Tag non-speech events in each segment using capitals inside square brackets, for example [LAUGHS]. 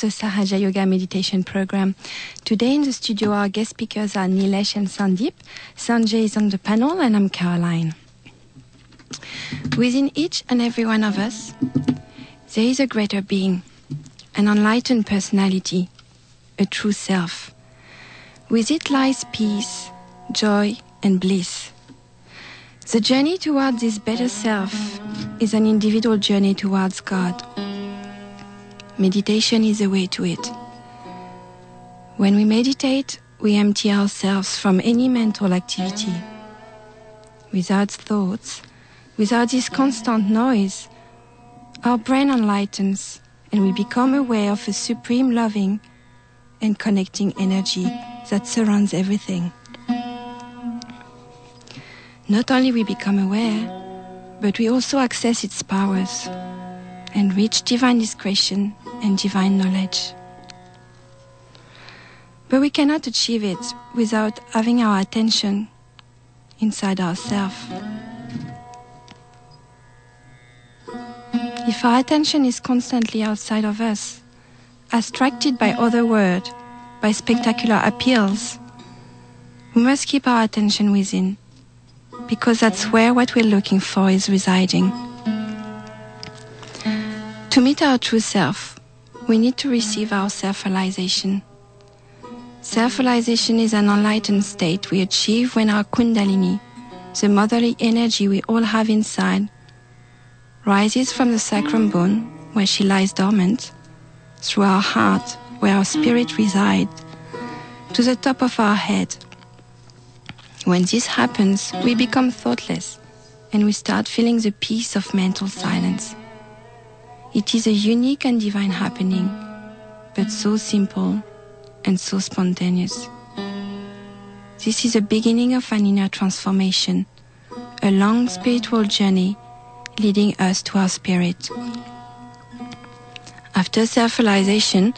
to the Sahaja Yoga meditation program. Today in the studio, our guest speakers are Nilesh and Sandeep. Sanjay is on the panel, and I'm Caroline. Within each and every one of us, there is a greater being, an enlightened personality, a true self. With it lies peace, joy, and bliss. The journey towards this better self is an individual journey towards God. Meditation is a way to it. When we meditate, we empty ourselves from any mental activity. Without thoughts, without this constant noise, our brain enlightens and we become aware of a supreme loving and connecting energy that surrounds everything. Not only we become aware, but we also access its powers and reach divine discretion and divine knowledge. But we cannot achieve it without having our attention inside ourselves. If our attention is constantly outside of us, attracted by other words, by spectacular appeals, we must keep our attention within, because that's where what we're looking for is residing. To meet our true self, we need to receive our self-realization. Self-realization is an enlightened state we achieve when our kundalini, the motherly energy we all have inside, rises from the sacrum bone, where she lies dormant, through our heart, where our spirit resides, to the top of our head. When this happens, we become thoughtless and we start feeling the peace of mental silence. It is a unique and divine happening, but so simple and so spontaneous. This is the beginning of an inner transformation, a long spiritual journey leading us to our spirit. After self-realization,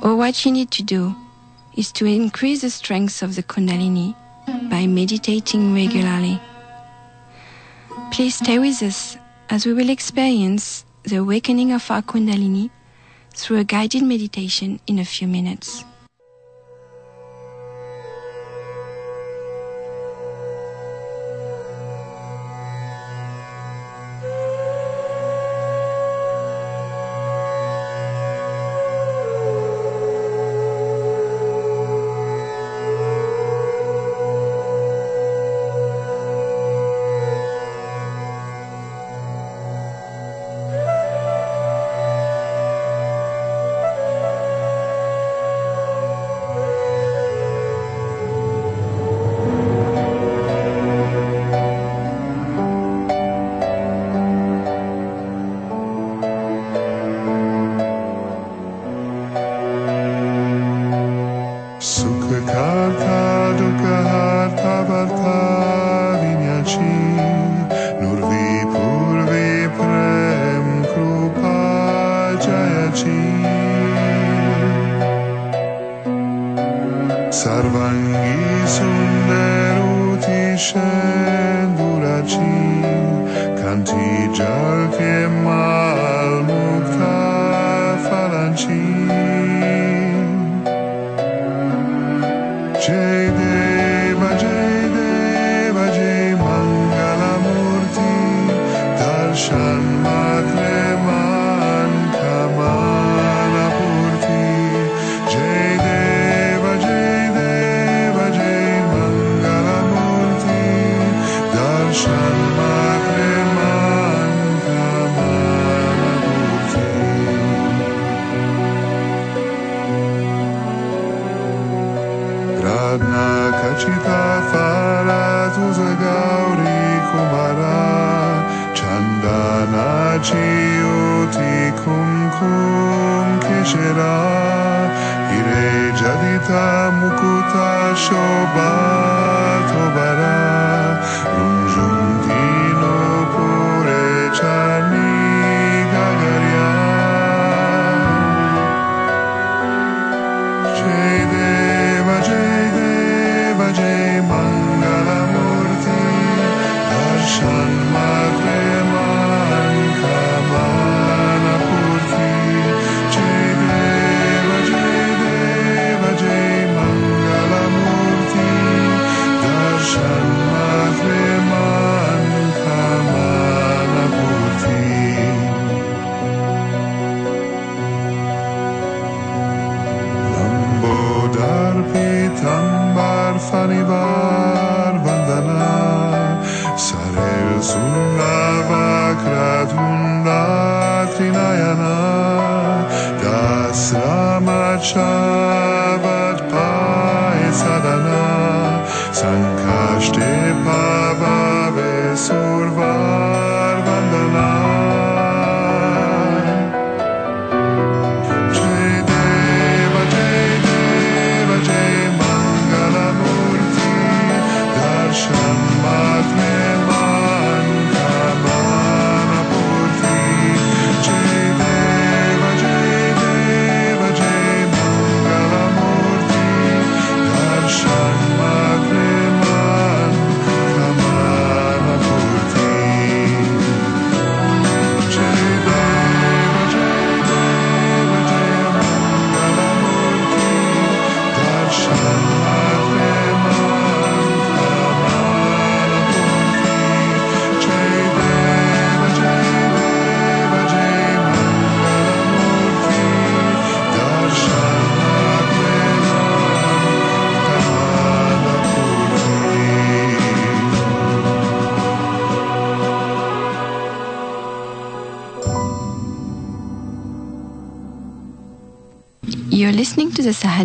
all what you need to do is to increase the strength of the Kundalini by meditating regularly. Please stay with us as we will experience the awakening of our Kundalini through a guided meditation in a few minutes.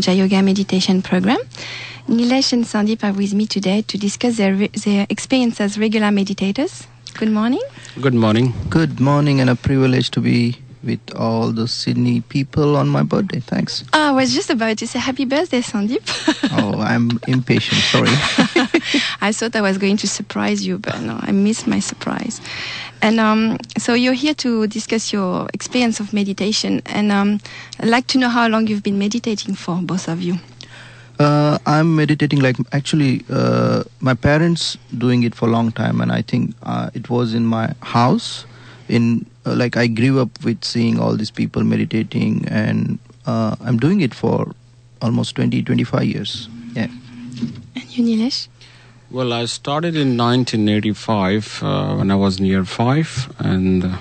To Yoga Meditation Program. Nilesh and Sandeep are with me today to discuss their, re- their experience as regular meditators. Good morning. Good morning. Good morning, and a privilege to be with all the Sydney people on my birthday. Thanks. Oh, I was just about to say happy birthday, Sandeep. [LAUGHS] Oh, I'm impatient. Sorry. [LAUGHS] I thought I was going to surprise you, but no, I missed my surprise. And um, so you're here to discuss your experience of meditation, and um, I'd like to know how long you've been meditating for, both of you. Uh, I'm meditating like actually uh, my parents doing it for a long time, and I think uh, it was in my house. In like I grew up with seeing all these people meditating, and uh, I'm doing it for almost 20, 25 years. Yeah. And you, Nilesh? Well, I started in 1985 uh, when I was near five, and uh,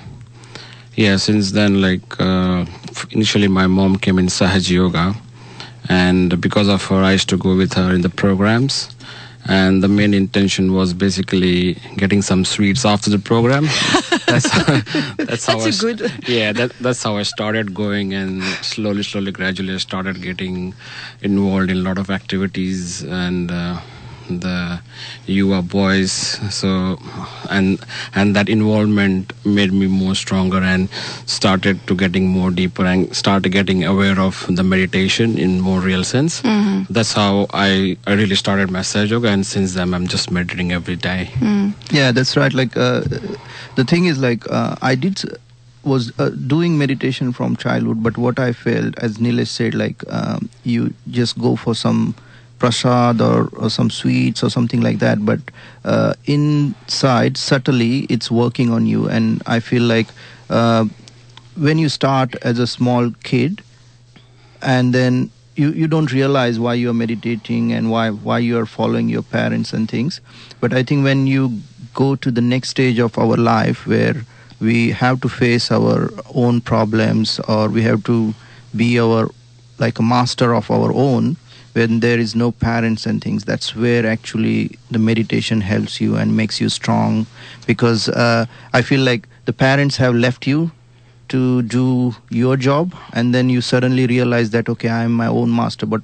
yeah, since then, like uh, initially, my mom came in Sahaj Yoga, and because of her, I used to go with her in the programs. And the main intention was basically getting some sweets after the program. [LAUGHS] that's how, that's how That's I good- yeah that that's how i started going and slowly slowly gradually i started getting involved in a lot of activities and uh, the yuva boys. So and and that involvement made me more stronger and started to getting more deeper and started getting aware of the meditation in more real sense. That's how i i really started my Sahaj yoga and since then i'm just meditating every day. Yeah, that's right. Like uh, the thing is, like uh, I did was uh, doing meditation from childhood, but what I felt, as Nilesh said, like um, you just go for some prasad or, or some sweets or something like that, but uh, inside subtly it's working on you, and I feel like uh, when you start as a small kid, and then you, you don't realize why you're meditating and why why you're following your parents and things. But i think when you go to the next stage of our life where we have to face our own problems or we have to be our like a master of our own when there is no parents and things that's where actually the meditation helps you and makes you strong because uh, i feel like the parents have left you to do your job and then you suddenly realize that okay i am my own master but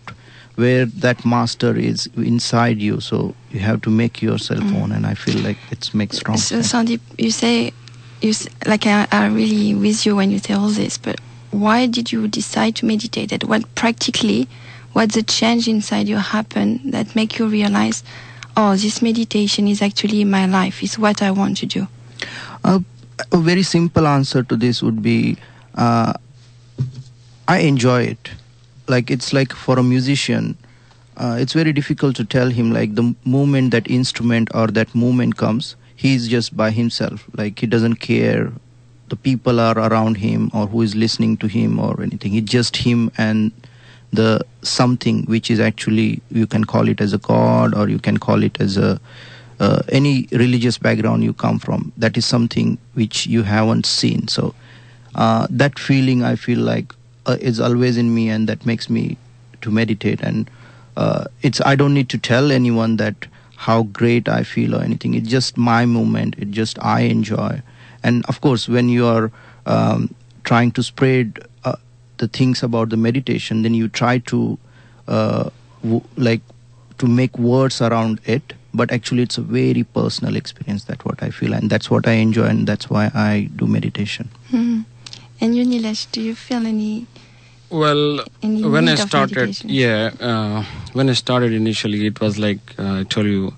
where that master is inside you so you have to make yourself own and i feel like it makes strong So. Sandeep, you say, you like I, I really with you when you say all this, but why did you decide to meditate? That what practically, what's the change inside you happen that make you realize, oh, this meditation is actually my life. Is what I want to do. Uh, a very simple answer to this would be uh, I enjoy it. Like it's like for a musician, uh, it's very difficult to tell him like the moment that instrument or that movement comes, he's just by himself. Like he doesn't care the people are around him or who is listening to him or anything. It's just him and the something which is actually you can call it as a god or you can call it as a uh, any religious background you come from that is something which you haven't seen so uh, that feeling i feel like uh, is always in me and that makes me to meditate and uh, it's i don't need to tell anyone that how great I feel or anything. It's just my moment. It just I enjoy. And of course, when you are um, trying to spread the things about the meditation, then you try to uh, w- like to make words around it. But actually, it's a very personal experience. That's what I feel, and that's what I enjoy, and that's why I do meditation. Mhm. And you, Nilesh, do you feel any? Well, Any when I need of started, meditation? yeah, uh, when I started initially, it was like uh, I told you,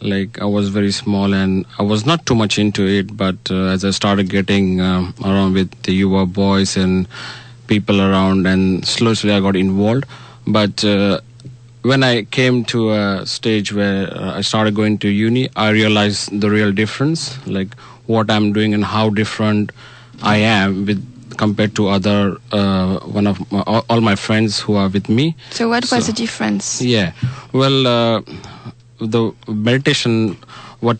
like I was very small and I was not too much into it. But uh, as I started getting um, around with the Yuva boys and people around, and slowly, I got involved. But uh, when I came to a stage where uh, I started going to uni, I realized the real difference, like what I'm doing and how different I am with compared to other uh, one of my, all, all my friends who are with me. So, what was So- the difference? Yeah, well, uh, the meditation, what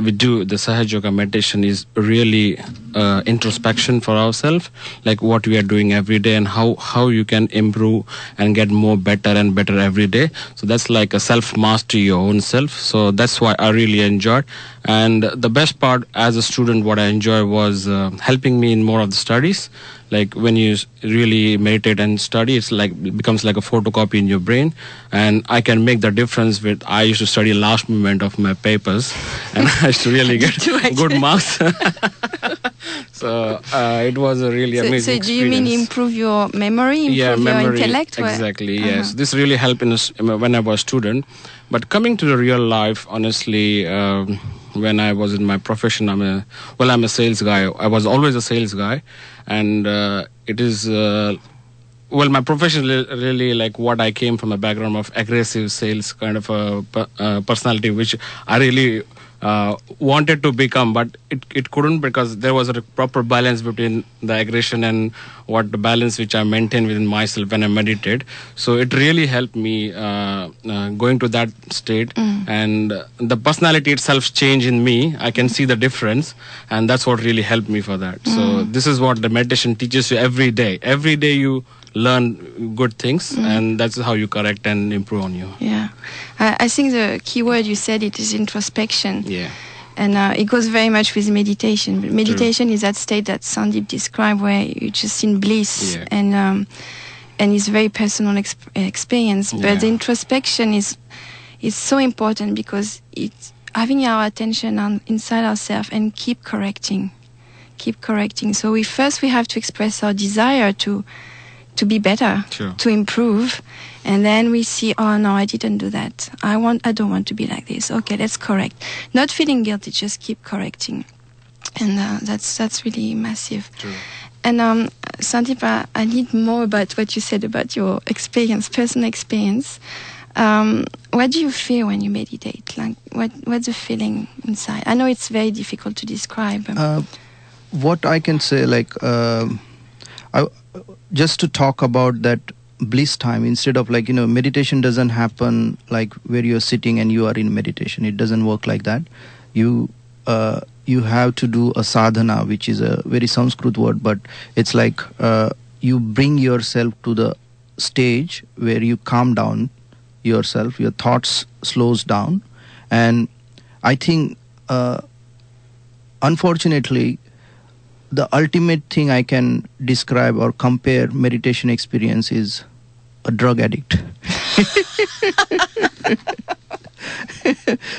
we do, the Sahaj Yoga meditation is really uh, introspection for ourselves, like what we are doing every day and how, how you can improve and get more better and better every day. So that's like a self mastery your own self. So that's why I really enjoyed. And the best part as a student, what I enjoy was uh, helping me in more of the studies. Like when you really meditate and study, it's like it becomes like a photocopy in your brain, and I can make the difference with. I used to study last moment of my papers, [LAUGHS] and I used to really [LAUGHS] get good marks. [LAUGHS] so uh, it was a really So, amazing so do you mean improve your memory, improve yeah, your memory. intellect? or- Exactly. Uh-huh. Yes, this really helped in a when I was a student. But coming to the real life, honestly, um, when I was in my profession, I'm a well, I'm a sales guy. I was always a sales guy, and uh, it is. Uh, well, my profession really like what I came from a background of aggressive sales kind of a uh, personality, which I really uh, wanted to become, but it, it couldn't because there was a proper balance between the aggression and what the balance which I maintain within myself when I meditate. So it really helped me uh, uh, going to that state, and uh, the personality itself change in me. I can see the difference, and that's what really helped me for that. So this is what the meditation teaches you every day. Every day you learn good things, and that's how you correct and improve on you. Yeah, I, I think the key word you said it is introspection. Yeah. And uh, it goes very much with meditation. But meditation is that state that Sandeep described where you're just in bliss Yeah. and um, and it's very personal exp- experience. Yeah. But the introspection is is so important because it's having our attention on inside ourselves and keep correcting, keep correcting. So we first we have to express our desire to to be better, Sure. to improve, and then we see, oh no, I didn't do that. I want, I don't want to be like this. Okay, let's correct. Not feeling guilty, just keep correcting, and uh, that's that's really massive. True. And um, Sandeep, I, I need more about what you said about your experience, personal experience. Um, what do you feel when you meditate? Like, what what's the feeling inside? I know it's very difficult to describe. um, Uh, what I can say, like, um, I, just to talk about that bliss time instead of like you know meditation doesn't happen like where you're sitting and you are in meditation. It doesn't work like that. You uh, you have to do a sadhana which is a very sanskrit word but it's like uh, you bring yourself to the stage where you calm down yourself your thoughts slows down. And i think uh, unfortunately the ultimate thing i can describe or compare meditation experience is a drug addict. [LAUGHS]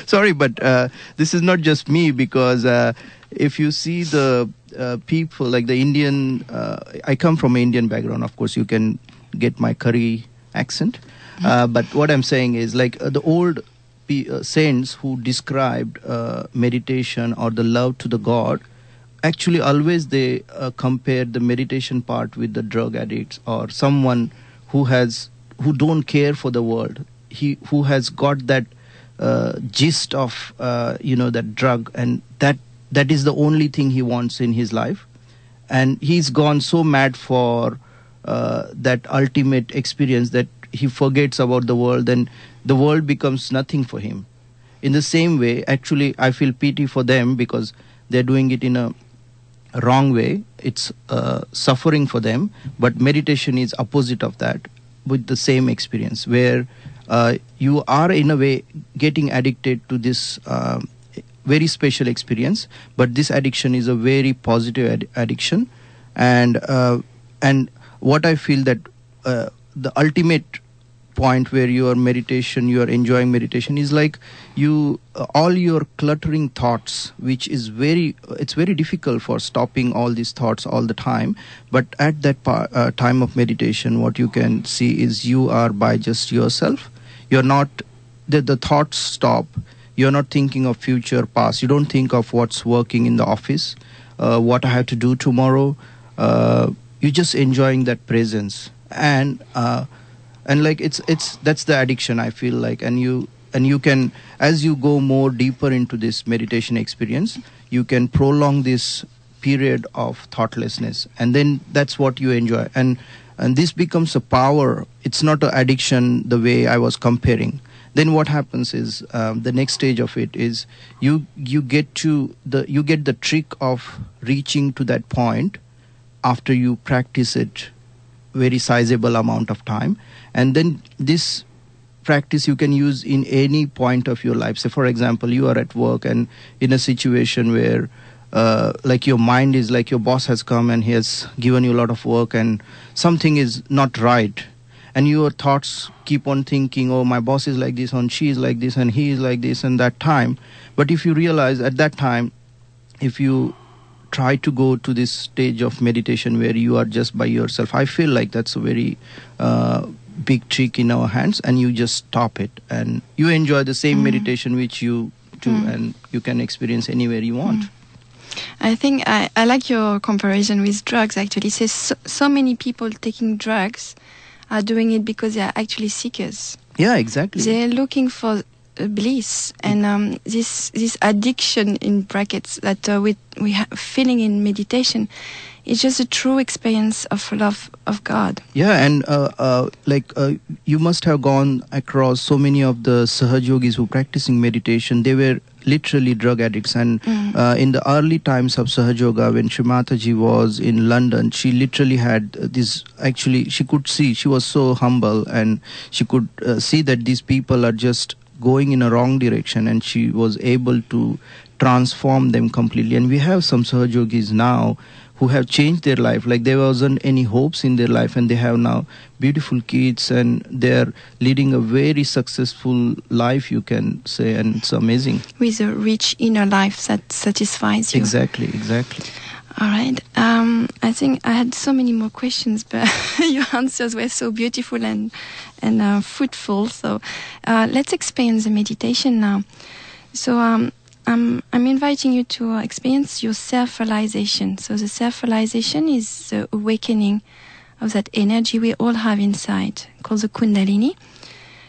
Sorry but uh, this is not just me because uh, if you see the uh, people like the indian uh, i come from an indian background of course you can get my curry accent. Uh, but what i'm saying is like uh, the old uh, saints who described uh, meditation or the love to the god actually always they uh, compare the meditation part with the drug addicts or someone who has who don't care for the world. He who has got that uh, gist of uh, you know that drug and that that is the only thing he wants in his life. And he's gone so mad for uh, that ultimate experience that he forgets about the world and the world becomes nothing for him. In the same way actually i feel pity for them because they're doing it in a wrong way it's uh, suffering for them but meditation is opposite of that with the same experience where uh, you are in a way getting addicted to this um, very special experience. But this addiction is a very positive ad- addiction, and uh, and what I feel that uh, the ultimate point where your meditation you are enjoying meditation is like you uh, all your cluttering thoughts which is very it's very difficult for stopping all these thoughts all the time. But at that uh, time of meditation what you can see is you are by just yourself. You're not the, the thoughts stop. You're not thinking of future past. You don't think of what's working in the office uh, what i have to do tomorrow. Uh, you're just enjoying that presence. And uh, and like it's it's that's the addiction i feel like. And you and you can as you go more deeper into this meditation experience you can prolong this period of thoughtlessness. And then that's what you enjoy. And and this becomes a power. It's not an addiction the way i was comparing. Then what happens is um, the next stage of it is you you get to the you get the trick of reaching to that point after you practice it very sizable amount of time. And then this practice you can use in any point of your life. Say for example you are at work and in a situation where uh, like your mind is like your boss has come and he has given you a lot of work and something is not right. And your thoughts keep on thinking oh my boss is like this and she is like this and he is like this and that time. But if you realize at that time if you try to go to this stage of meditation where you are just by yourself. I feel like that's a very uh, big trick in our hands and you just stop it and you enjoy the same mm. meditation which you do mm. and you can experience anywhere you want. Mm. I think I, I like your comparison with drugs actually. It says so, so many people taking drugs are doing it because they are actually seekers. yeah exactly. They're looking for bliss and um, this this addiction in brackets that uh, we we have feeling in meditation is just a true experience of love of God. Yeah, and uh, uh, like uh, you must have gone across so many of the Sahaj yogis who practicing meditation. They were literally drug addicts, and uh, in the early times of Sahaj Yoga, when Shrimataji was in London, she literally had this. Actually, she could see she was so humble, and she could uh, see that these people are just going in a wrong direction, and she was able to transform them completely. And we have some Sahaj yogis now who have changed their life like there wasn't any hopes in their life and they have now beautiful kids and they're leading a very successful life you can say and it's amazing With a rich inner life that satisfies you. exactly exactly All right. Um, I think I had so many more questions, but [LAUGHS] your answers were so beautiful and and uh, fruitful. So uh, let's experience the meditation now. So um, I'm I'm inviting you to experience your self-realization. So the self-realization is the awakening of that energy we all have inside, called the Kundalini.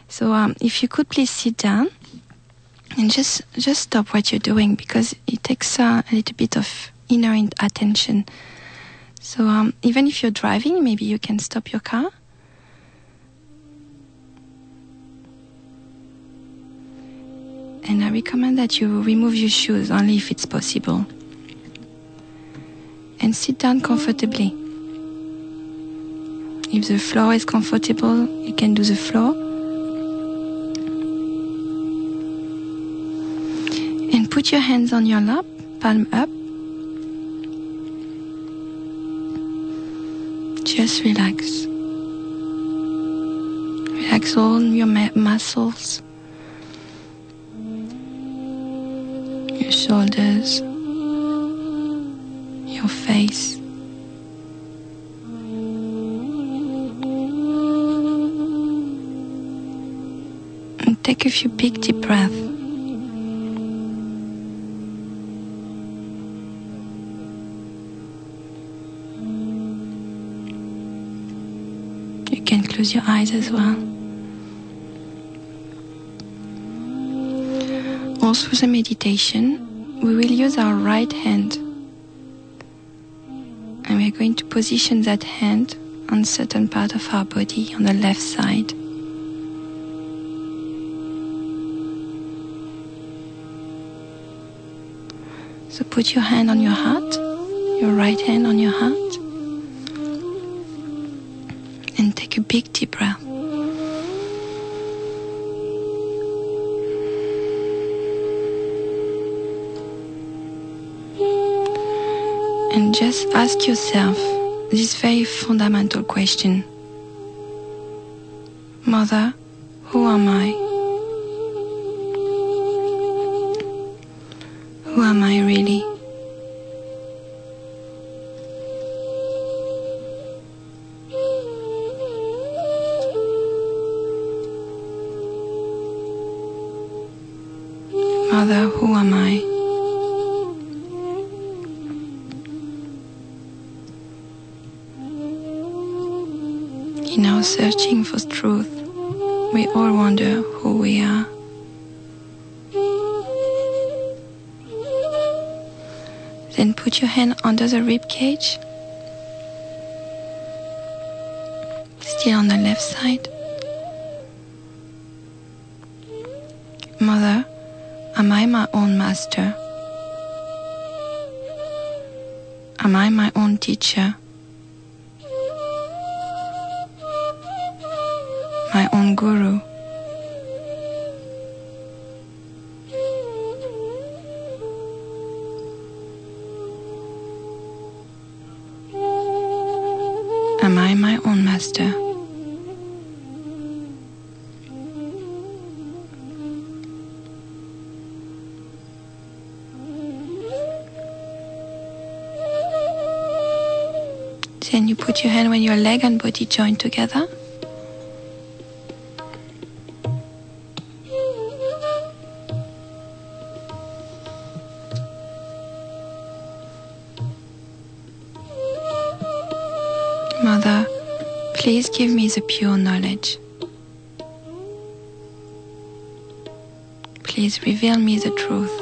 So um, if you could please sit down and just just stop what you're doing because it takes uh, a little bit of inner attention. So um, even if you're driving, maybe you can stop your car. And I recommend that you remove your shoes only if it's possible. And sit down comfortably. If the floor is comfortable, you can do the floor. And put your hands on your lap, palm up. Just relax. Relax all your muscles, your shoulders, your face. And take a few big deep breaths. Close your eyes as well. Through the meditation, we will use our right hand. And we are going to position that hand on certain part of our body on the left side. So put your hand on your heart, your right hand on your heart big deep breath. And just ask yourself this very fundamental question Mother, who am I? Who am I really? The rib cage, still on the left side. Mother, am I my own master? Am I my own teacher? My own guru? Then you put your hand when your leg and body join together. Mother, please give me the pure knowledge. Please reveal me the truth.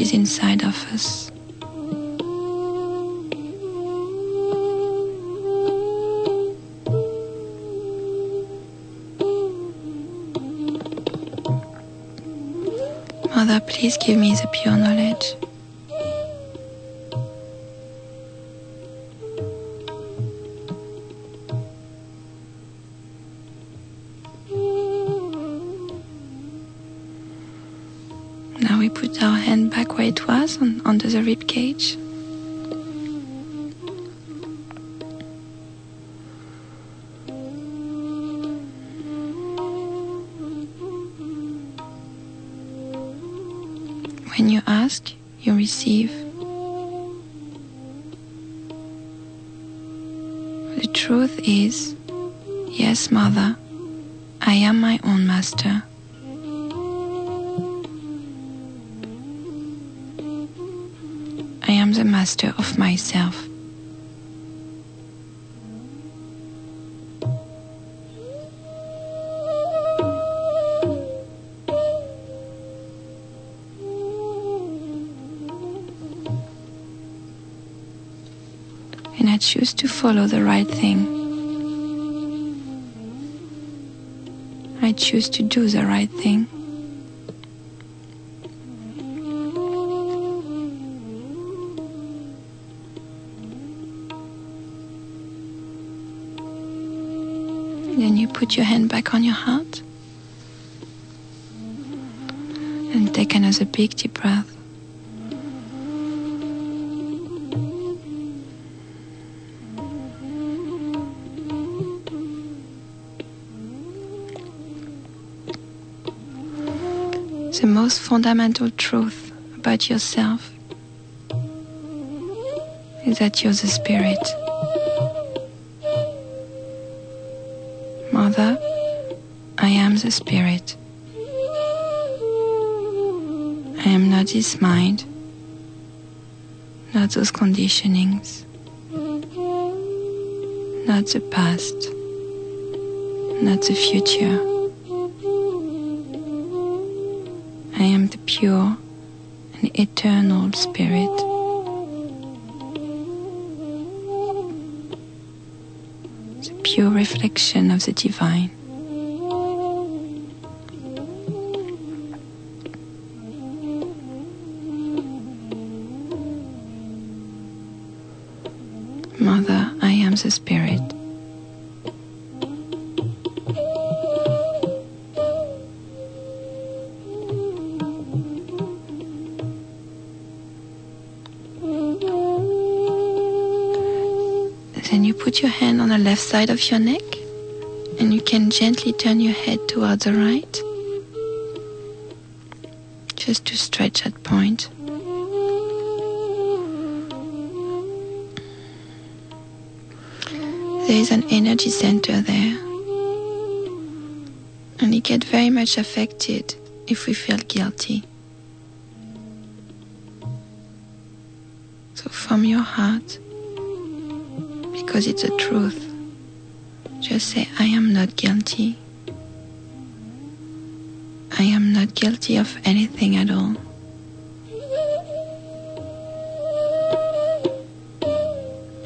Is inside of us. Mother, please give me the pure knowledge. I choose to follow the right thing. I choose to do the right thing. Then you put your hand back on your heart and take another big deep breath. Most fundamental truth about yourself is that you're the spirit. Mother, I am the spirit. I am not this mind, not those conditionings, not the past, not the future. Pure and eternal spirit. The pure reflection of the divine. Mother, I am the Spirit. Then you put your hand on the left side of your neck and you can gently turn your head towards the right just to stretch that point. There is an energy center there. And it get very much affected if we feel guilty. So from your heart, because it's a truth, just say, I am not guilty. I am not guilty of anything at all.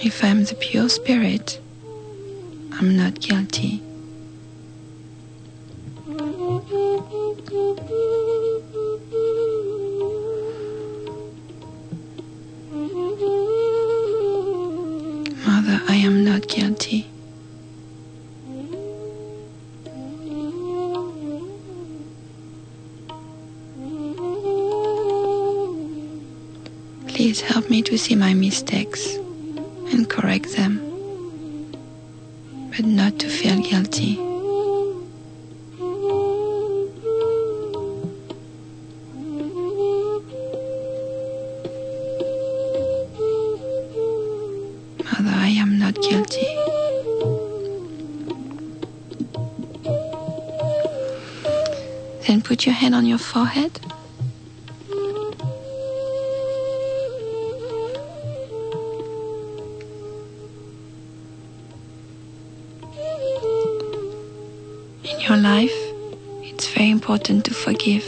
If I'm the pure spirit, I'm not guilty. To see my mistakes and correct them, but not to feel guilty. Mother, I am not guilty. Then put your hand on your forehead. In your life, it's very important to forgive.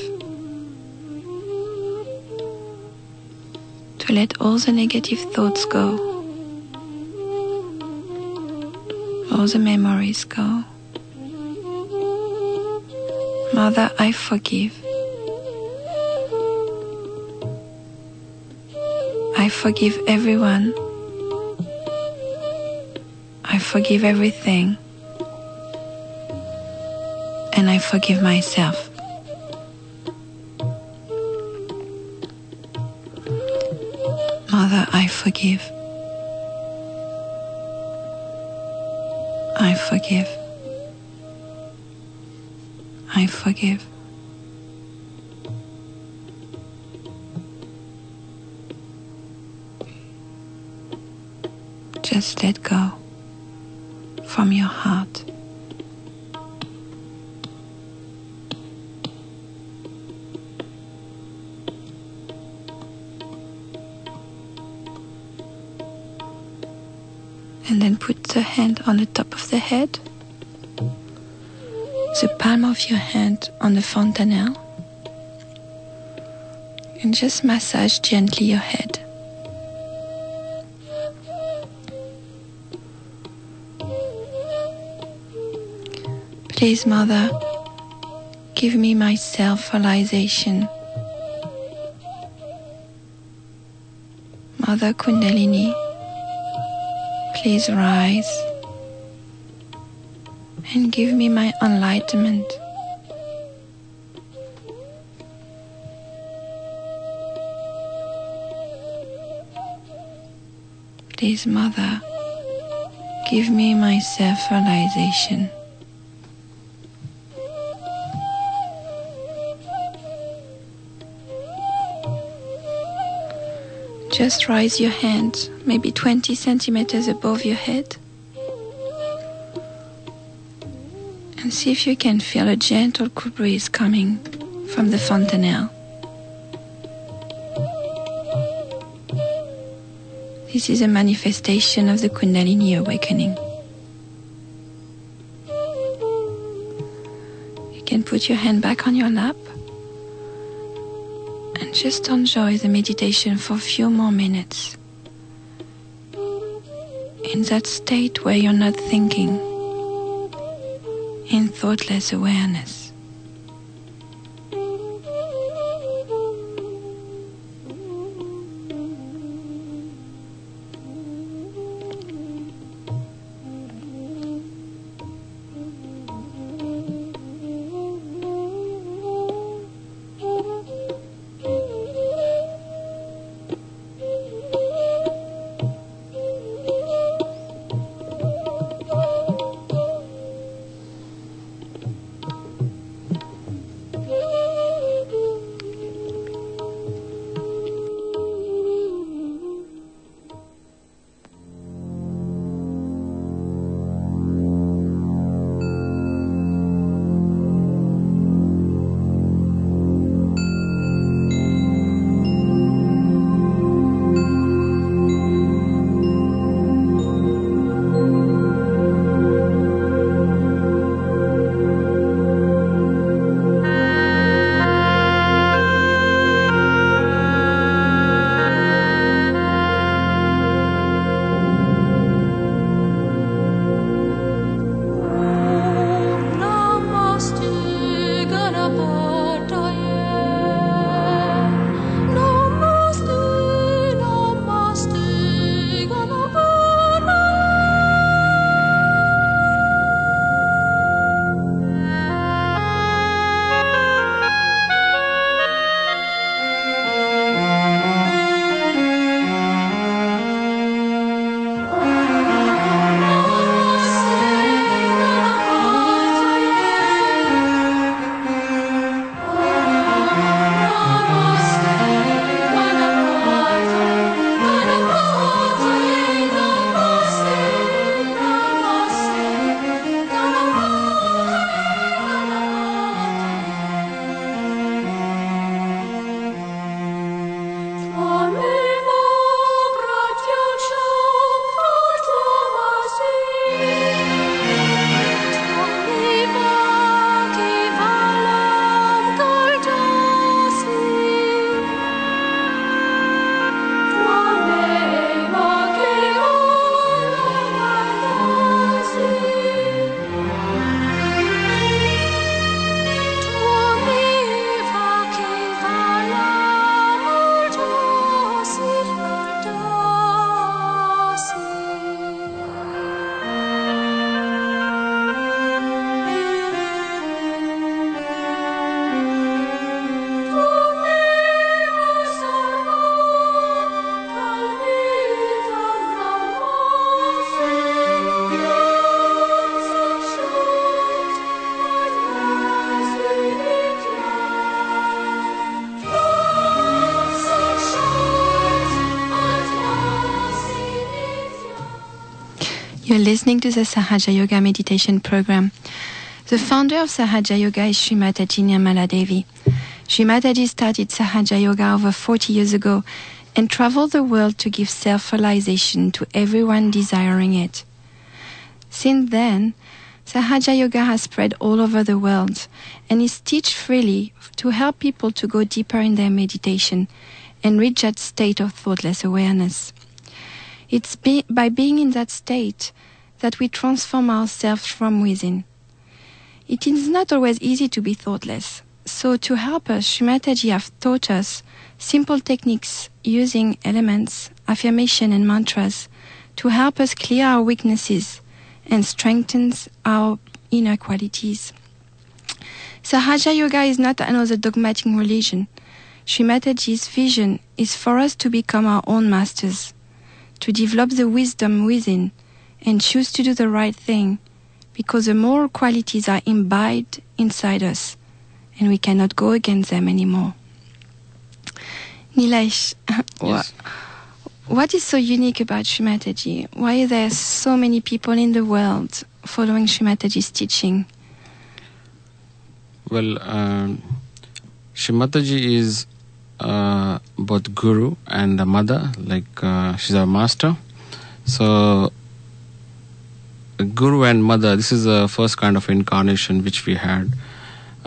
To let all the negative thoughts go. All the memories go. Mother, I forgive. I forgive everyone. I forgive everything. I forgive myself. Mother, I forgive. I forgive. I forgive. Just let go head the palm of your hand on the fontanelle and just massage gently your head. Please, Mother, give me my self-realization. Mother Kundalini, please rise give me my enlightenment. Please, Mother, give me my self realization. Just raise your hand, maybe 20 centimeters above your head. See if you can feel a gentle cool breeze coming from the fontanelle. This is a manifestation of the Kundalini awakening. You can put your hand back on your lap and just enjoy the meditation for a few more minutes. In that state where you're not thinking in thoughtless awareness. Listening to the Sahaja Yoga meditation program. The founder of Sahaja Yoga is Sri Mataji Nirmala Devi. Sri Mataji started Sahaja Yoga over 40 years ago and traveled the world to give self-realization to everyone desiring it. Since then, Sahaja Yoga has spread all over the world and is taught freely to help people to go deeper in their meditation and reach that state of thoughtless awareness. It's be- by being in that state that we transform ourselves from within. It is not always easy to be thoughtless. So to help us, Shrimataji have taught us simple techniques using elements, affirmation and mantras to help us clear our weaknesses and strengthens our inner qualities. Sahaja Yoga is not another dogmatic religion. Shrimataji's vision is for us to become our own masters, to develop the wisdom within and choose to do the right thing because the moral qualities are imbibed inside us and we cannot go against them anymore. Nilesh, [LAUGHS] Yes. what is so unique about Shrimataji? Why are there so many people in the world following Shrimataji's teaching? Well, um, Shrimataji is uh, both guru and a mother, like uh, she's our master. So, guru and mother, this is the first kind of incarnation which we had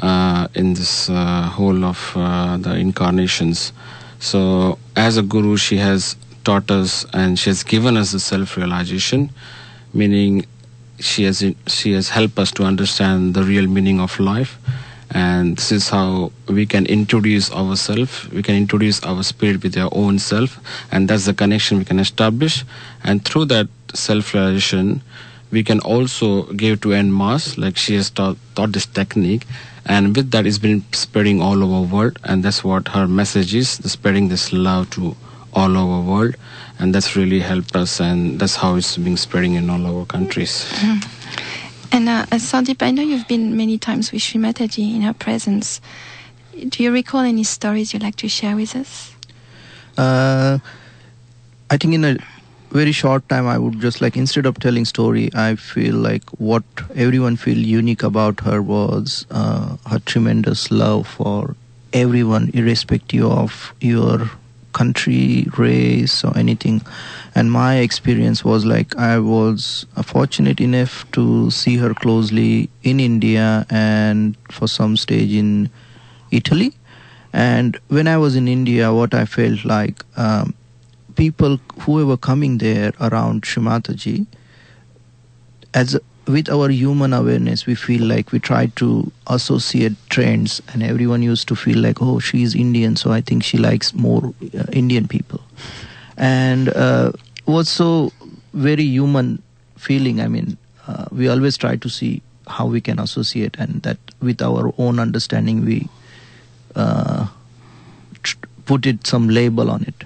uh, in this uh, whole of uh, the incarnations. So, as a guru, she has taught us and she has given us the self-realization, meaning she has she has helped us to understand the real meaning of life and this is how we can introduce ourselves we can introduce our spirit with our own self and that's the connection we can establish and through that self realization we can also give to en masse like she has taught, taught this technique. And with that it's been spreading all over world. And that's what her message is the spreading this love to all over world. And that's really helped us and that's how it's been spreading in all our countries. And uh, uh, Sandeep, I know you've been many times with Shrimataji in her presence. Do you recall any stories you'd like to share with us? Uh, I think in a very short time, I would just like instead of telling story, I feel like what everyone feel unique about her was uh, her tremendous love for everyone, irrespective of your country, race, or anything. And my experience was like I was fortunate enough to see her closely in India and for some stage in Italy. And when I was in India, what I felt like um, people who were coming there around Shrimataji, as with our human awareness, we feel like we try to associate trends, and everyone used to feel like, oh, she's Indian, so I think she likes more uh, Indian people. And uh, was so very human feeling. I mean, uh, we always try to see how we can associate, and that with our own understanding, we uh, tr- put it some label on it.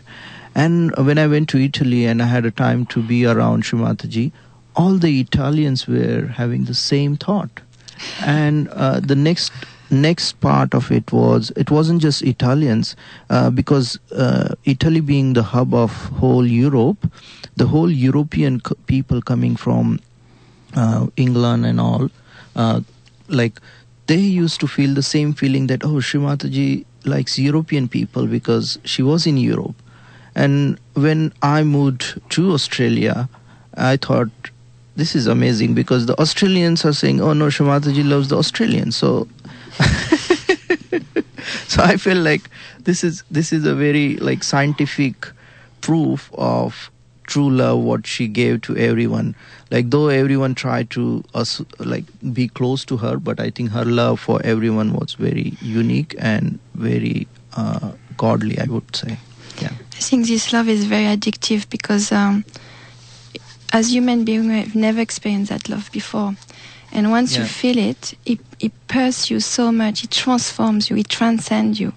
And when I went to Italy and I had a time to be around Shrimataji, all the Italians were having the same thought. And uh, the next next part of it was it wasn't just Italians uh, because uh, Italy being the hub of whole Europe, the whole European people coming from uh, England and all, uh, like they used to feel the same feeling that oh Shrimataji likes European people because she was in Europe. And when I moved to Australia, I thought this is amazing because the Australians are saying, "Oh no, Shrimataji loves the Australians." So, [LAUGHS] so I feel like this is this is a very like scientific proof of true love what she gave to everyone like though everyone tried to us like be close to her but i think her love for everyone was very unique and very uh, godly i would say I think this love is very addictive because um, as human beings, we've never experienced that love before. And once you feel it, it, it pursues you so much, it transforms you, it transcends you.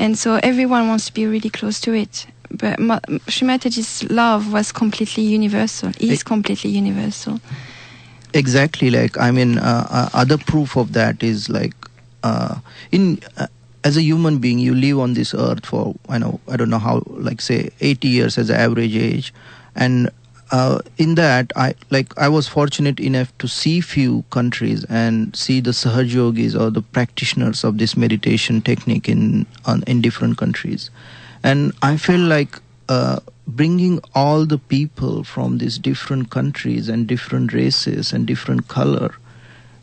And so everyone wants to be really close to it. But Ma- love was completely universal, it is completely universal. exactly like i mean uh, uh, other proof of that is like uh, in uh, as a human being you live on this earth for i know i don't know how like say 80 years as an average age. And uh, in that i like i was fortunate enough to see few countries and see the sahaj yogis or the practitioners of this meditation technique in on, in different countries. And i feel like uh, bringing all the people from these different countries and different races and different color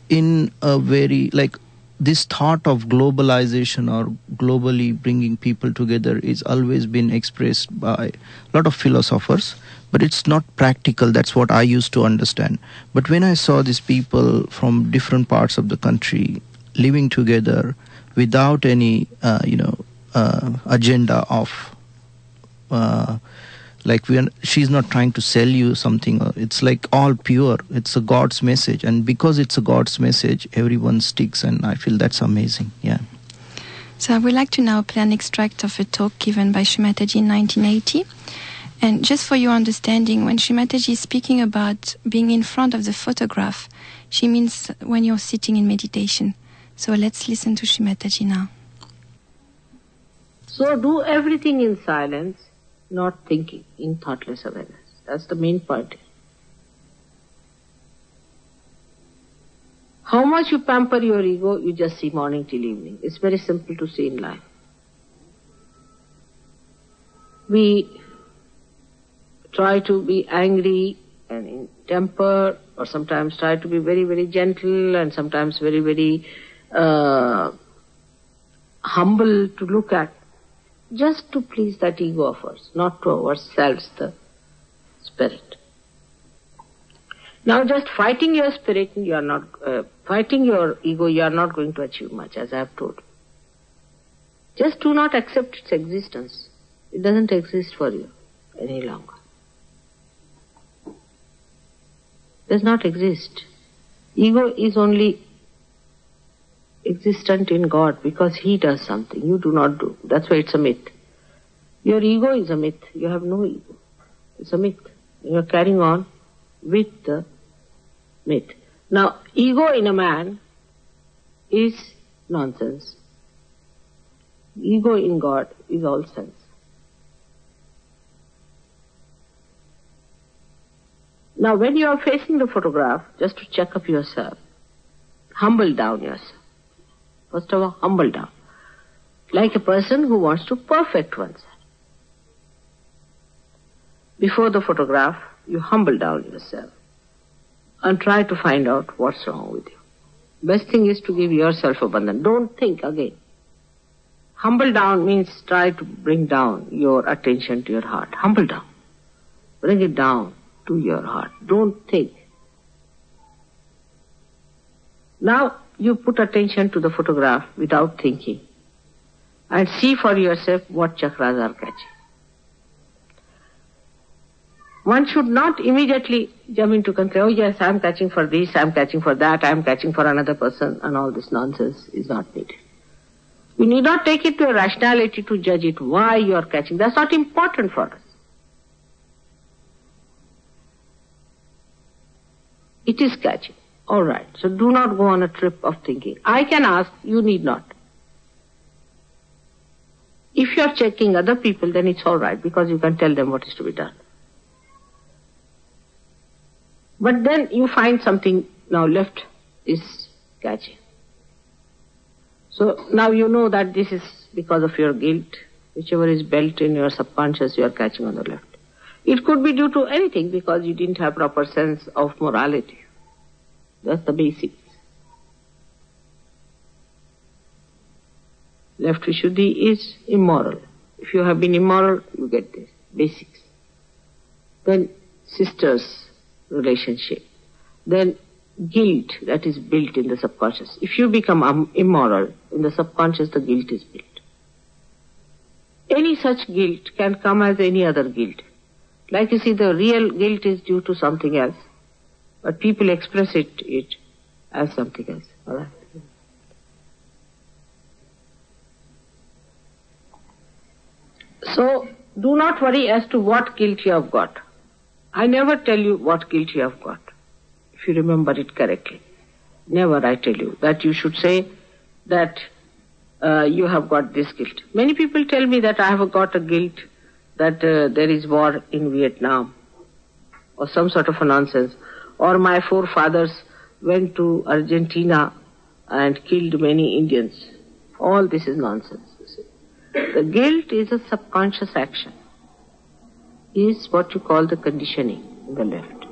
in a very like this thought of globalization or globally bringing people together is always been expressed by a lot of philosophers but it's not practical. That's what i used to understand. But when i saw these people from different parts of the country living together without any uh, you know uh, agenda of uh, like we are, she's not trying to sell you something. Uh, it's like all pure. It's a god's message. And because it's a god's message everyone sticks. And i feel that's amazing. Yeah. So I would like to now play an extract of a talk given by Shrimataji in 1980. And just for your understanding, when Shrimataji is speaking about being in front of the photograph, she means when you're sitting in meditation. So let's listen to Shrimataji now. So do everything in silence, not thinking, in thoughtless awareness. That's the main point. How much you pamper your ego, you just see morning till evening. It's very simple to see in life. We try to be angry and in temper, or sometimes try to be very, very gentle, and sometimes very, very uh, humble to look at just to please that ego of ours, not to ourselves, the spirit. Now, just fighting your spirit, you are not uh, fighting your ego. You are not going to achieve much, as I have told. Just do not accept its existence. It doesn't exist for you any longer. Does not exist. Ego is only existent in God because He does something. You do not do. That's why it's a myth. Your ego is a myth. You have no ego. It's a myth. You are carrying on with the myth. Now, ego in a man is nonsense. Ego in God is all sense. Now, when you are facing the photograph, just to check up yourself, humble down yourself. First of all, humble down. Like a person who wants to perfect oneself. Before the photograph, you humble down yourself and try to find out what's wrong with you. Best thing is to give yourself abandon. Don't think again. Humble down means try to bring down your attention to your heart. Humble down. Bring it down to your heart. Don't think. Now you put attention to the photograph without thinking and see for yourself what chakras are catching. One should not immediately jump into conclusion, oh yes, I'm catching for this, I'm catching for that, I'm catching for another person, and all this nonsense is not needed. We need not take it to a rationality to judge it, why you are catching. That's not important for us. It is catching. All right. So do not go on a trip of thinking. I can ask, you need not. If you are checking other people, then it's all right because you can tell them what is to be done. But then you find something now left is catching. So now you know that this is because of your guilt, whichever is built in your subconscious, you are catching on the left. It could be due to anything because you didn't have proper sense of morality. That's the basics. Left Vishuddhi is immoral. If you have been immoral, you get this. Basics. Then sisters relationship. Then guilt that is built in the subconscious. If you become immoral, in the subconscious the guilt is built. Any such guilt can come as any other guilt. Like you see, the real guilt is due to something else, but people express it, it as something else. All right? So, do not worry as to what guilt you have got. I never tell you what guilt you have got, if you remember it correctly. Never I tell you that you should say that uh, you have got this guilt. Many people tell me that I have got a guilt that uh, there is war in Vietnam. or some sort of a nonsense. Or my forefathers went to Argentina and killed many Indians. All this is nonsense. The guilt is a subconscious action. Is what you call the conditioning in the left.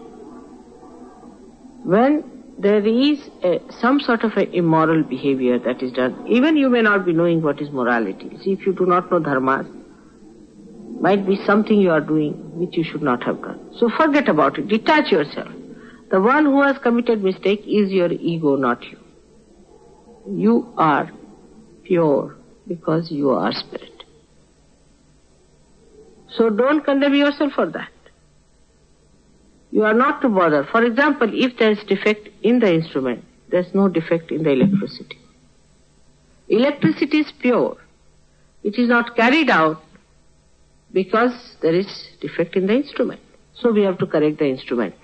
When there is a, some sort of a immoral behavior that is done, even you may not be knowing what is morality. See, if you do not know dharma, might be something you are doing which you should not have done. So forget about it. Detach yourself. The one who has committed mistake is your ego, not you. You are pure because you are spirit. So don't condemn yourself for that. You are not to bother. For example, if there is defect in the instrument, there is no defect in the electricity. Electricity is pure. It is not carried out because there is defect in the instrument. So we have to correct the instrument.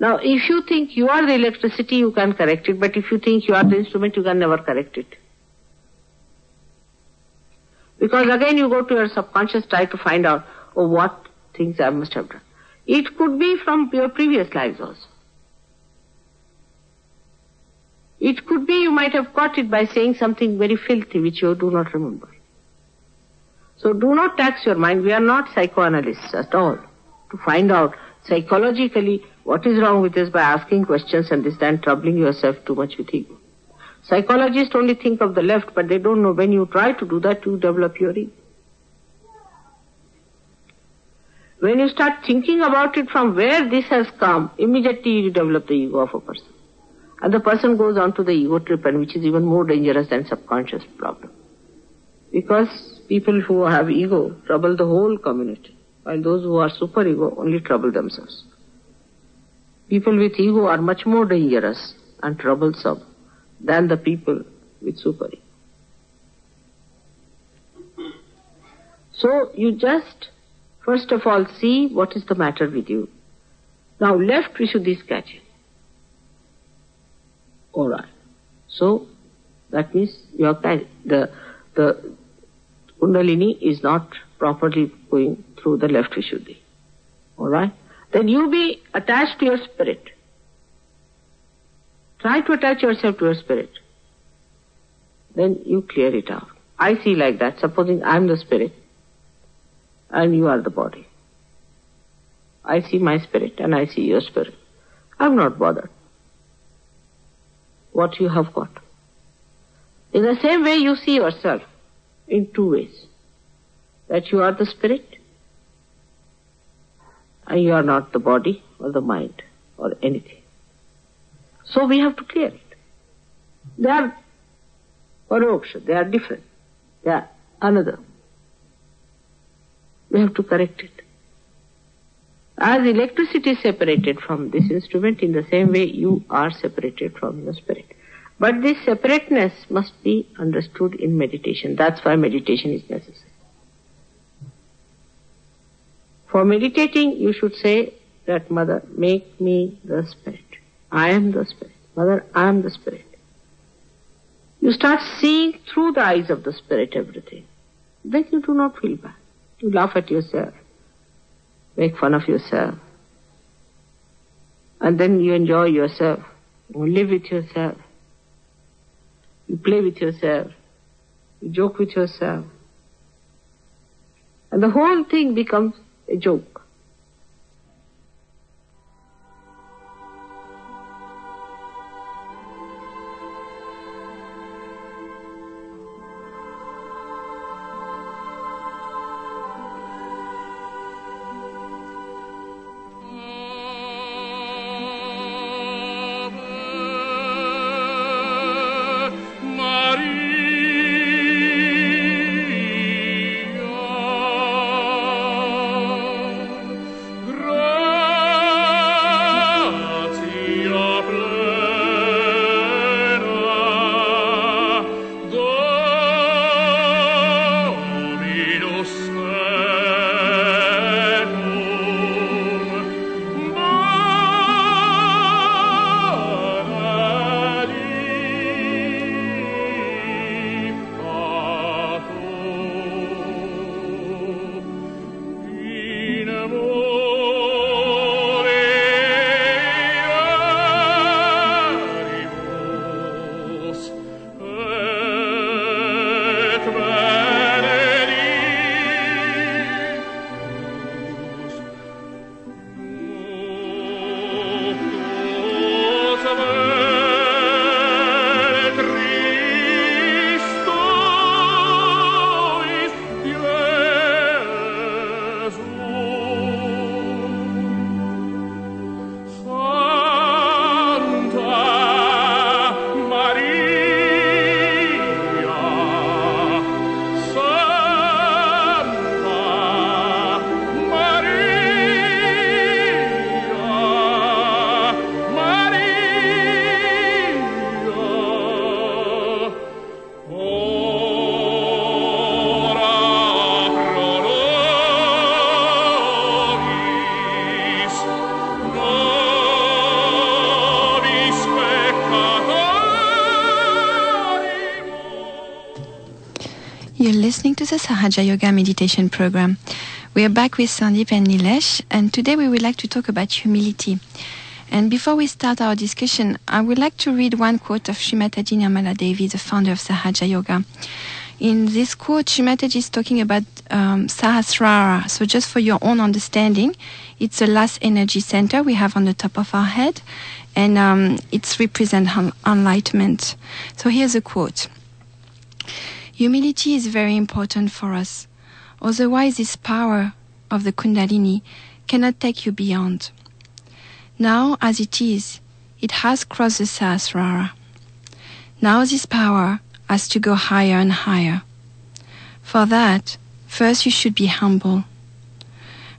Now, if you think you are the electricity, you can correct it, but if you think you are the instrument, you can never correct it. Because again you go to your subconscious, try to find out, oh, what things I must have done. It could be from your previous lives also. It could be you might have caught it by saying something very filthy which you do not remember. So do not tax your mind. We are not psychoanalysts at all. To find out psychologically what is wrong with us by asking questions and this then troubling yourself too much with ego. Psychologists only think of the left, but they don't know when you try to do that, you develop your ego. When you start thinking about it from where this has come, immediately you develop the ego of a person. And the person goes on to the ego trip, and which is even more dangerous than subconscious problem. Because people who have ego trouble the whole community, while those who are superego only trouble themselves. People with ego are much more dangerous and troublesome than the people with superego. So you just first of all see what is the matter with you. Now left Vishuddhi is catching. Alright. So that means your. The the Kundalini is not properly going through the left Vishuddhi. Alright? Then you be attached to your spirit. Try to attach yourself to your spirit. Then you clear it out. I see like that. Supposing I'm the spirit and you are the body. I see my spirit and I see your spirit. I'm not bothered. What you have got. In the same way you see yourself in two ways. That you are the spirit and you are not the body or the mind or anything. So we have to clear it. They are paroksha, they are different. They are another. We have to correct it. As electricity is separated from this instrument, in the same way you are separated from your spirit. But this separateness must be understood in meditation. That's why meditation is necessary. For meditating, you should say that, Mother, make me the Spirit. I am the Spirit. Mother, I am the Spirit. You start seeing through the eyes of the Spirit everything. Then you do not feel bad. You laugh at yourself, make fun of yourself, and then you enjoy yourself. You live with yourself. You play with yourself. You joke with yourself. And the whole thing becomes a Sahaja Yoga meditation program. We are back with Sandeep and Nilesh, and today we would like to talk about humility. And before we start our discussion, I would like to read one quote of Shrimataji Nirmala Devi, the founder of Sahaja Yoga. In this quote, Shrimataji is talking about um, Sahasrara. So, just for your own understanding, it's the last energy center we have on the top of our head, and um, it's represent enlightenment. So, here's a quote. Humility is very important for us. Otherwise, this power of the Kundalini cannot take you beyond. Now, as it is, it has crossed the Sahasrara. Now, this power has to go higher and higher. For that, first you should be humble.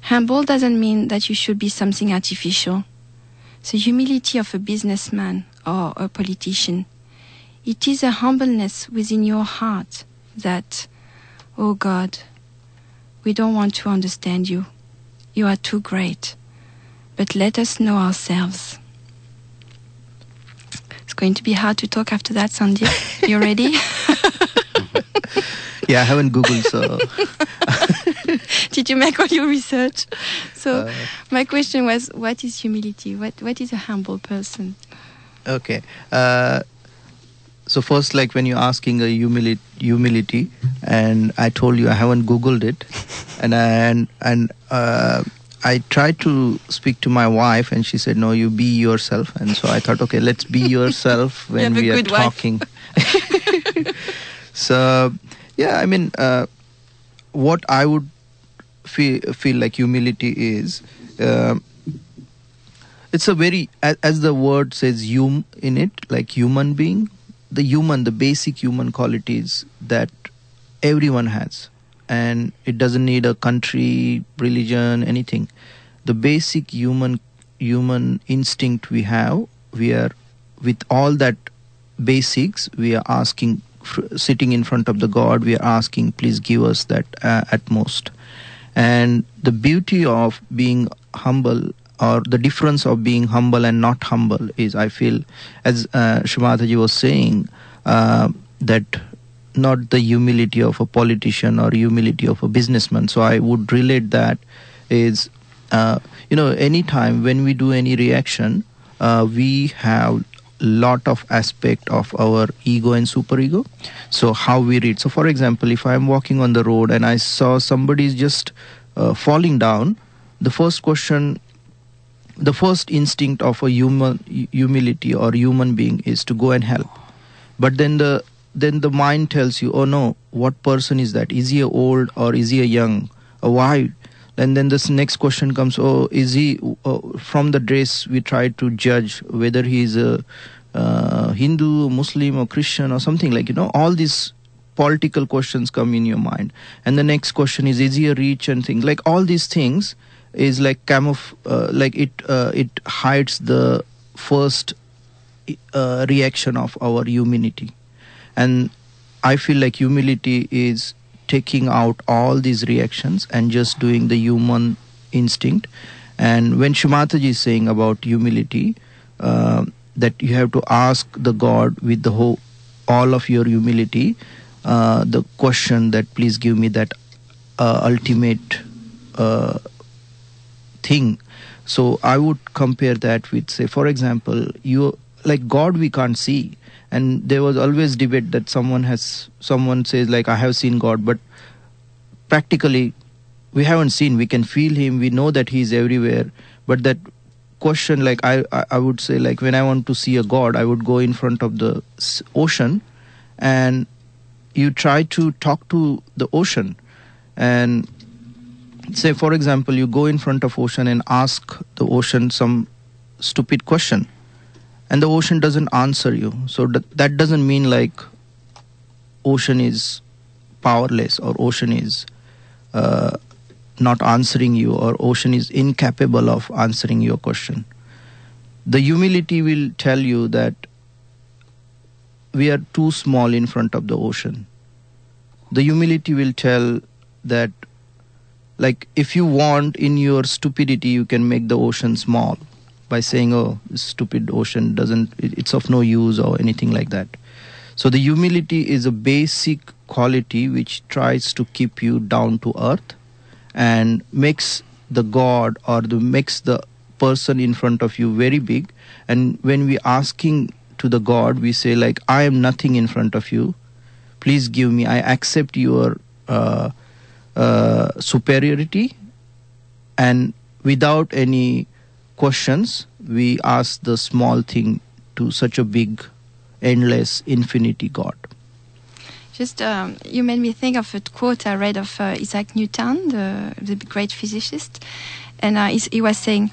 Humble doesn't mean that you should be something artificial. The humility of a businessman or a politician. It is a humbleness within your heart that, oh God, we don't want to understand you. You are too great. But let us know ourselves. It's going to be hard to talk after that, Sandeep. You ready? [LAUGHS] Yeah, I haven't Googled, so [LAUGHS] Did you make all your research? So Uh, my question was, what is humility? What what is a humble person? okay. Uh, so first, like when you're asking a humility, humility, and I told you I haven't Googled it, [LAUGHS] and and and uh, I tried to speak to my wife, and she said, "No, you be yourself." And so I thought, okay, let's be [LAUGHS] yourself when a we are talking. [LAUGHS] so yeah, I mean, uh, what I would feel feel like humility is. um it's a very as, as the word says hum in it like human being the human the basic human qualities that everyone has. And it doesn't need a country religion anything. The basic human human instinct we have we are with all that basics we are asking sitting in front of the god we are asking please give us that uh, at most. And the beauty of being humble or the difference of being humble and not humble is i feel as uh, Shrimataji was saying uh, that not the humility of a politician or humility of a businessman. So i would relate that is uh, you know any time when we do any reaction uh, we have lot of aspect of our ego and superego so how we read. So for example if i'm walking on the road and i saw somebody is just uh, falling down the first question the first instinct of a human humility or human being is to go and help. But then the then the mind tells you oh no what person is that? Is he a old or is he a young or why and then this next question comes oh is he uh, from the dress we try to judge whether he is a uh, hindu muslim or christian or something like you know all these political questions come in your mind. And the next question is is he a rich and things? Like all these things is like camouf uh, like it uh, it hides the first uh, reaction of our humanity and i feel like humility is taking out all these reactions and just doing the human instinct. And when Shrimataji is saying about humility uh, that you have to ask the god with the whole all of your humility uh, the question that please give me that uh, ultimate thing. So i would compare that with say for example you like god we can't see. And there was always debate that someone has someone says like i have seen god but practically we haven't seen. We can feel him. We know that he's everywhere. But that question like I i would say like when i want to see a god i would go in front of the ocean and you try to talk to the ocean. And say for example you go in front of ocean and ask the ocean some stupid question and the ocean doesn't answer you. So th- that doesn't mean like ocean is powerless or ocean is uh, not answering you or ocean is incapable of answering your question. The humility will tell you that we are too small in front of the ocean. The humility will tell that like if you want in your stupidity you can make the ocean small by saying oh stupid ocean doesn't it's of no use or anything like that. So the humility is a basic quality which tries to keep you down to earth and makes the god or the makes the person in front of you very big. And when we asking to the god we say like i am nothing in front of you. Please give me i accept your uh, uh, superiority. And without any questions we ask the small thing to such a big endless infinity god. Just, um, you made me think of a quote I read of uh, Isaac Newton, the, the great physicist, and uh, he, he was saying,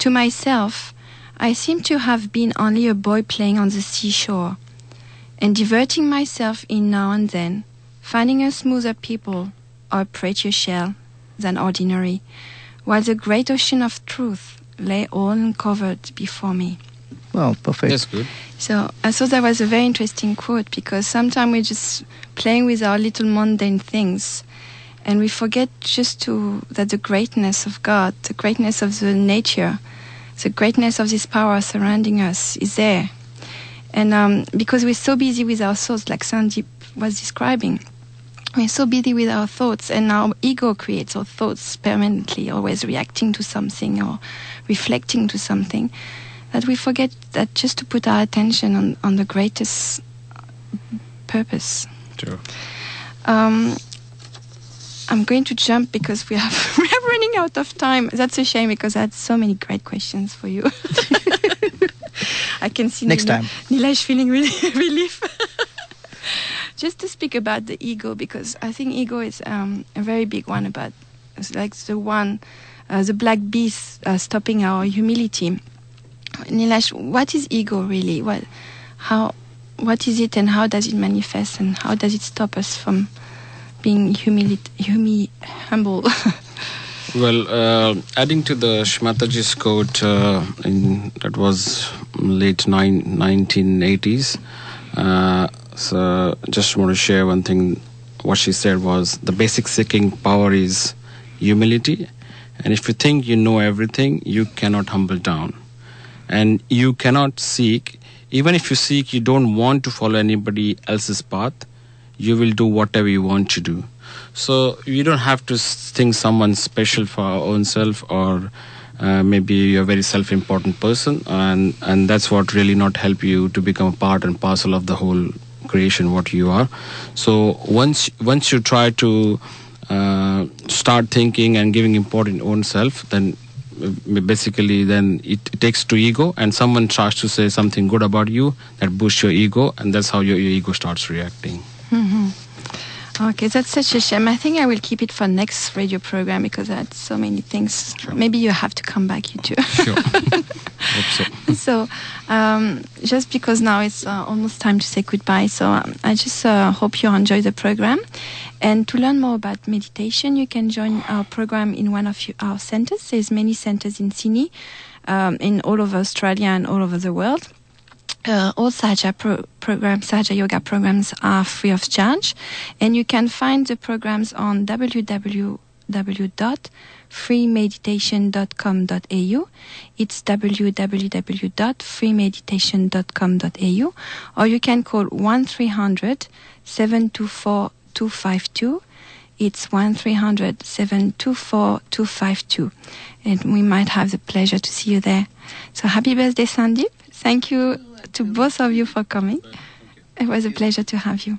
"To myself, I seem to have been only a boy playing on the seashore, and diverting myself in now and then, finding a smoother people or a prettier shell than ordinary, while the great ocean of truth lay all uncovered before me." well perfect That's good. So I thought that was a very interesting quote because sometimes we're just playing with our little mundane things and we forget just to that the greatness of God, the greatness of the nature, the greatness of this power surrounding us is there. And um, because we're so busy with our thoughts, like Sandeep was describing, we're so busy with our thoughts, and our ego creates our thoughts permanently, always reacting to something or reflecting to something, that we forget that just to put our attention on, on the greatest purpose. True. Um, I'm going to jump because we have [LAUGHS] we are running out of time. That's a shame because I had so many great questions for you. [LAUGHS] I can see Next Nila- time. Nilesh feeling really [LAUGHS] relief. Just to speak about the ego because I think ego is um, a very big one about it's like the one uh, the black beast uh, stopping our humility. Nilesh, what is ego really? What how what is it and how does it manifest and how does it stop us from being humili- humi- humble? [LAUGHS] Well, uh, adding to the Shrimataji's quote, uh, in, that was late nine, 1980s. Uh, so, just want to share one thing. What she said was the basic seeking power is humility, and if you think you know everything, you cannot humble down, and you cannot seek. Even if you seek, you don't want to follow anybody else's path. You will do whatever you want to do. So you don't have to think someone special for our own self, or uh, maybe you're a very self-important person, and and that's what really not help you to become a part and parcel of the whole creation what you are. So once once you try to uh, start thinking and giving important own self, then uh, basically then it, it takes to ego, and someone tries to say something good about you that boosts your ego, and that's how your, your ego starts reacting. Okay, that's such a shame. I think I will keep it for next radio program because I had so many things. Maybe you have to come back, you too. Sure. [LAUGHS] Hope so. so um, just because now it's uh, almost time to say goodbye so um, i just uh, hope you enjoy the program and to learn more about meditation you can join our program in one of our centers there's many centers in sydney um, in all over australia and all over the world uh, all Sahaja pro- programs, Sahaja Yoga programs are free of charge, and you can find the programs on www.freemeditation.com.au. It's www.freemeditation.com.au, or you can call 1300 724 252. It's 1300 724 252, and we might have the pleasure to see you there. So happy birthday, Sandeep. Thank you to both of you for coming. It was a pleasure to have you.